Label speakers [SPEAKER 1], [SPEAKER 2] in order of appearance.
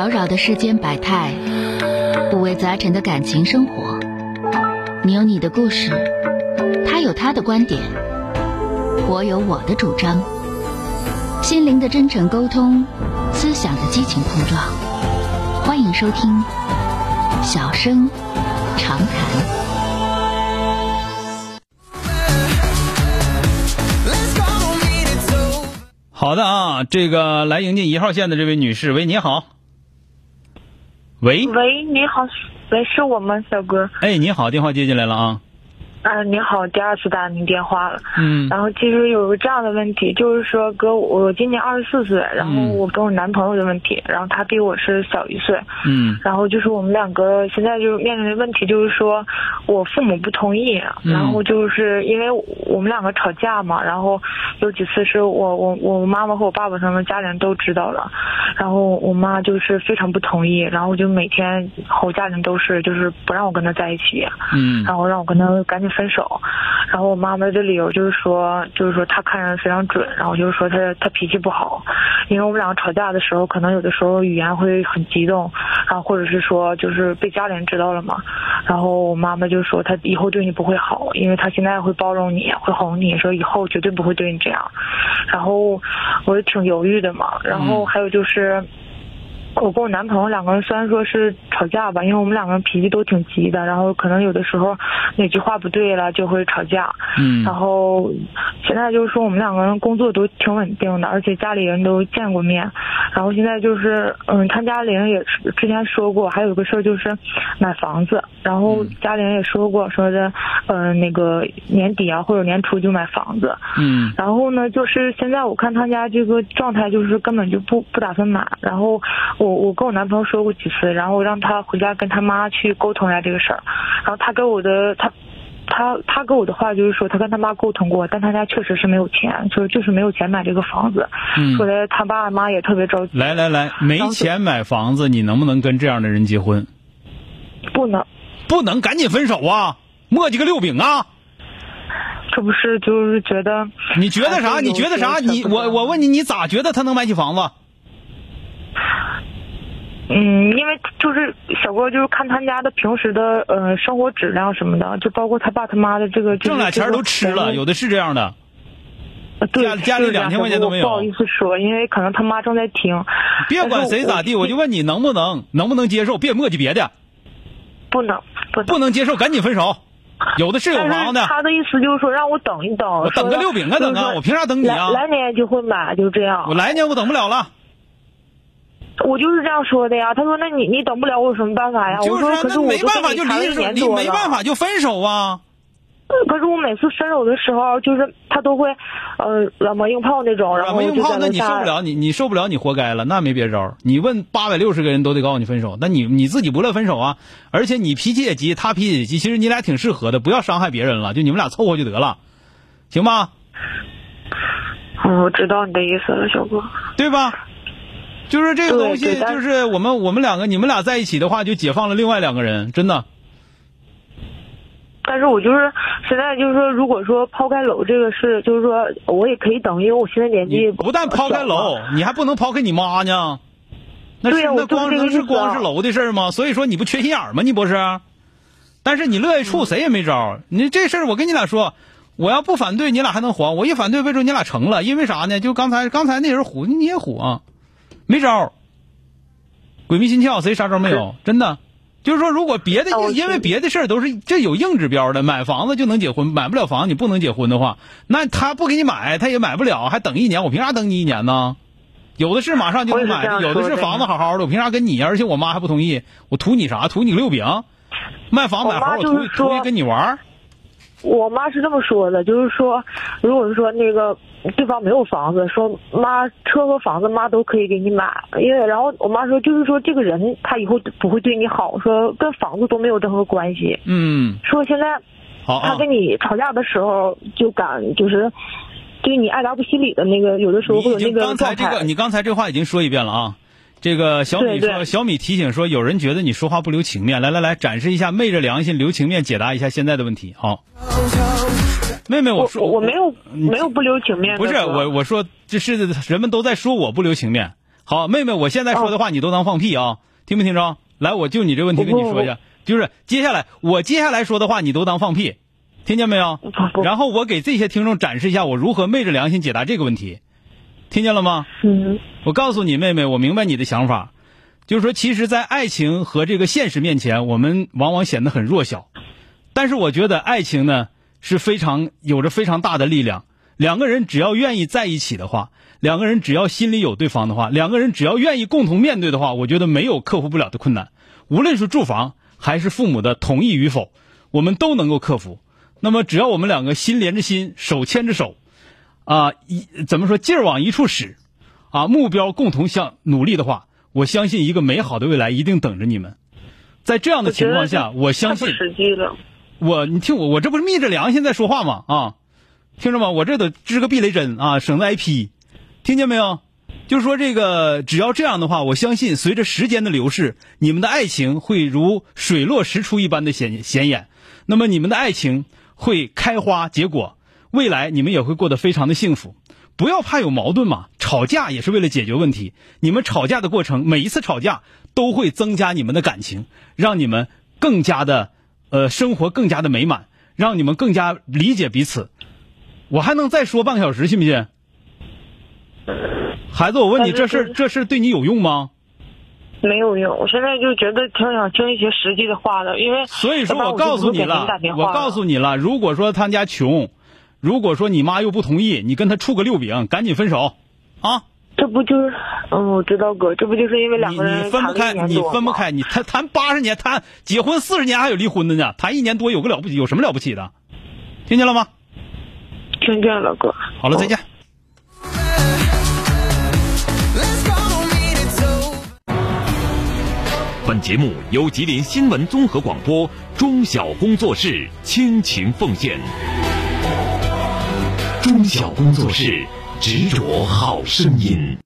[SPEAKER 1] 扰扰的世间百态，五味杂陈的感情生活。你有你的故事，他有他的观点，我有我的主张。心灵的真诚沟通，思想的激情碰撞。欢迎收听《小声长谈》。
[SPEAKER 2] 好的啊，这个来迎接一号线的这位女士，喂，你好。喂，
[SPEAKER 3] 喂，你好，喂，是我吗，小哥？
[SPEAKER 2] 哎，你好，电话接进来了啊。
[SPEAKER 3] 啊，你好，第二次打您电话了。
[SPEAKER 2] 嗯。
[SPEAKER 3] 然后其实有个这样的问题，就是说哥，我今年二十四岁，然后
[SPEAKER 2] 嗯。
[SPEAKER 3] 我跟我男朋友的问题，然后他比我是小一岁，
[SPEAKER 2] 嗯。
[SPEAKER 3] 然后就是我们两个现在就是面临的问题，就是说我父母不同意，
[SPEAKER 2] 嗯。
[SPEAKER 3] 然后就是因为我们两个吵架嘛，然后有几次是我我我妈妈和我爸爸他们家里人都知道了，然后我妈就是非常不同意，然后就每天和我家人都是就是不让我跟他在一起，
[SPEAKER 2] 嗯。
[SPEAKER 3] 然后让我跟他赶紧分手，然后我妈妈的理由就是说，就是说她看人非常准，然后就是说她她脾气不好，因为我们两个吵架的时候，可能有的时候语言会很激动，然后或者是说就是被家里人知道了嘛，然后我妈妈就说她以后对你不会好，因为她现在会包容你，会哄你，说以后绝对不会对你这样，然后我也挺犹豫的嘛，然后还有就是。我跟我男朋友两个人虽然说是吵架吧，因为我们两个人脾气都挺急的，然后可能有的时候哪句话不对了就会吵架。
[SPEAKER 2] 嗯
[SPEAKER 3] 然后现在就是说我们两个人工作都挺稳定的，而且家里人都见过面。然后现在就是，嗯，他家里人也是之前说过，还有个事儿就是买房子，然后家里人也说过，说的，呃，那个年底啊或者年初就买房子。
[SPEAKER 2] 嗯
[SPEAKER 3] 然后呢，就是现在我看他家这个状态，就是根本就不不打算买。然后我我跟我男朋友说过几次，然后让他回家跟他妈去沟通一下这个事儿。然后他跟我的他。他他跟我的话就是说，他跟他妈沟通过，但他家确实是没有钱，就是就是没有钱买这个房子。
[SPEAKER 2] 嗯
[SPEAKER 3] 说的他爸妈也特别着急，
[SPEAKER 2] 来来来，没钱买房子，你能不能跟这样的人结婚？
[SPEAKER 3] 不能，
[SPEAKER 2] 不能，赶紧分手啊！磨叽个六饼啊！
[SPEAKER 3] 这不是就是觉得
[SPEAKER 2] 你觉得啥？你觉得啥？你我我问你，你咋觉得他能买起房子？
[SPEAKER 3] 嗯，因为就是小郭，就是看他家的平时的呃生活质量什么的，就包括他爸他妈的这个，
[SPEAKER 2] 挣俩钱都吃了，有的是这样的。家家里
[SPEAKER 3] 就是这样
[SPEAKER 2] 2000块钱都没有
[SPEAKER 3] 不好意思说，因为可能他妈正在听。
[SPEAKER 2] 别管谁咋地，我就问你能不能能不能接受？别磨叽别的，
[SPEAKER 3] 不能不能
[SPEAKER 2] 不能接受赶紧分手。有的是有
[SPEAKER 3] 但
[SPEAKER 2] 房的，
[SPEAKER 3] 他的意思就是说让我等一等，
[SPEAKER 2] 我等个六饼啊等啊！我凭啥等你啊？
[SPEAKER 3] 来来年就会买，就这样。
[SPEAKER 2] 我来年我等不了了。
[SPEAKER 3] 我就是这样说的呀。他说：“那你你等不了，我有什么办法呀？”
[SPEAKER 2] 就是
[SPEAKER 3] 说：“可是
[SPEAKER 2] 那
[SPEAKER 3] 我
[SPEAKER 2] 没办法就
[SPEAKER 3] 跟你谈一
[SPEAKER 2] 离手，你
[SPEAKER 3] 年多了。
[SPEAKER 2] 没办法就分手啊。
[SPEAKER 3] 可是我每次分手的时候，就是他都会，呃，软磨硬泡那种，然
[SPEAKER 2] 软磨硬泡那你受不了，你你受不了，你活该了，那没别招。你问八百六十个人都得告诉你分手，那你你自己不乐分手啊？而且你脾气也急，他脾气也急，其实你俩挺适合的，不要伤害别人了，就你们俩凑合就得了，行吧？
[SPEAKER 3] 嗯，我知道你的意思了，小哥。
[SPEAKER 2] 对吧？就是这个东西，就是我们我们两个，你们俩在一起的话，就解放了另外两个人，真的。
[SPEAKER 3] 但是我就是现在就是说，如果说抛开楼这个事，就是说我也可以等，因为我现在年纪
[SPEAKER 2] 你不但抛开楼，你还不能抛开你妈呢。那是那
[SPEAKER 3] 对呀我就是
[SPEAKER 2] 光能是光是楼的事儿吗？所以说你不缺心眼儿吗？你不是？但是你乐意处，谁也没招儿。你这事儿我跟你俩说，我要不反对，你俩还能黄；我一反对，为什么你俩成了？因为啥呢？就刚才刚才那人虎你也虎啊，没招儿。鬼迷心窍，谁啥招儿没有？真的。就是说，如果别的因为别的事儿都是这有硬指标的，买房子就能结婚，买不了房你不能结婚的话，那他不给你买，他也买不了，还等一年，我凭啥等你一年呢？有的是马上就能买有的是房子好好的，我凭啥跟你？而且我妈还不同意，我图你啥？图你六饼？卖房买房，我图图
[SPEAKER 3] 说
[SPEAKER 2] 跟你玩儿？
[SPEAKER 3] 我妈是这么说的，就是说，如果是说那个对方没有房子，说妈车和房子妈都可以给你买，因为然后我妈说就是说这个人他以后不会对你好，说跟房子都没有任何关系，
[SPEAKER 2] 嗯，
[SPEAKER 3] 说现在。他跟你吵架的时候就敢就是对你爱答不理的那个，有的时候会有那个
[SPEAKER 2] 你刚才。这个，你刚才这话已经说一遍了啊。这个小米说，小米提醒说，有人觉得你说话不留情面。来来来，展示一下，昧着良心留情面，解答一下现在的问题。好，妹妹，
[SPEAKER 3] 我
[SPEAKER 2] 说
[SPEAKER 3] 我没有没有不留情面
[SPEAKER 2] 不是我我说这是人们都在说我不留情面。好，妹妹，我现在说的话你都当放屁啊？听没听着？来，我就你这问题跟你说一下，就是接下来我接下来说的话你都当放屁，听见没有？然后我给这些听众展示一下我如何昧着良心解答这个问题，听见了吗？
[SPEAKER 3] 嗯。
[SPEAKER 2] 我告诉你，妹妹，我明白你的想法，就是说，其实，在爱情和这个现实面前，我们往往显得很弱小。但是，我觉得爱情呢是非常有着非常大的力量。两个人只要愿意在一起的话，两个人只要心里有对方的话，两个人只要愿意共同面对的话，我觉得没有克服不了的困难。无论是住房还是父母的同意与否，我们都能够克服。那么，只要我们两个心连着心，手牵着手，啊，一怎么说劲儿往一处使，啊，目标共同向努力的话，我相信一个美好的未来一定等着你们。在这样的情况下，我相信我，你听我，我这不是昧着良心在说话吗？啊。听着吗？我这得支个避雷针啊，省得挨批。听见没有？就是说这个，只要这样的话，我相信随着时间的流逝，你们的爱情会如水落石出一般的显显眼。那么你们的爱情会开花结果，未来你们也会过得非常的幸福。不要怕有矛盾嘛，吵架也是为了解决问题。你们吵架的过程，每一次吵架都会增加你们的感情，让你们更加的呃生活更加的美满，让你们更加理解彼此。我还能再说半个小时，信不信？孩子，我问你，这事这事对你有用吗？
[SPEAKER 3] 没有用，我现在就觉得挺想听一些实际的话的，因为
[SPEAKER 2] 所以说我告诉你了，我告诉你了，如果说他家穷，如果说你妈又不同意，你跟他处个六饼，赶紧分手，啊！
[SPEAKER 3] 这不就是，嗯，我知道哥，这不就是因为两个
[SPEAKER 2] 人你分不开，你分不开，你谈谈八十年，谈结婚四十年还有离婚的呢，谈一年多有个了不起，有什么了不起的？听见了吗？
[SPEAKER 3] 听见了，哥。
[SPEAKER 2] 好了，再见。
[SPEAKER 4] 本节目由吉林新闻综合广播中小工作室倾情奉献。中小工作室执着好声音。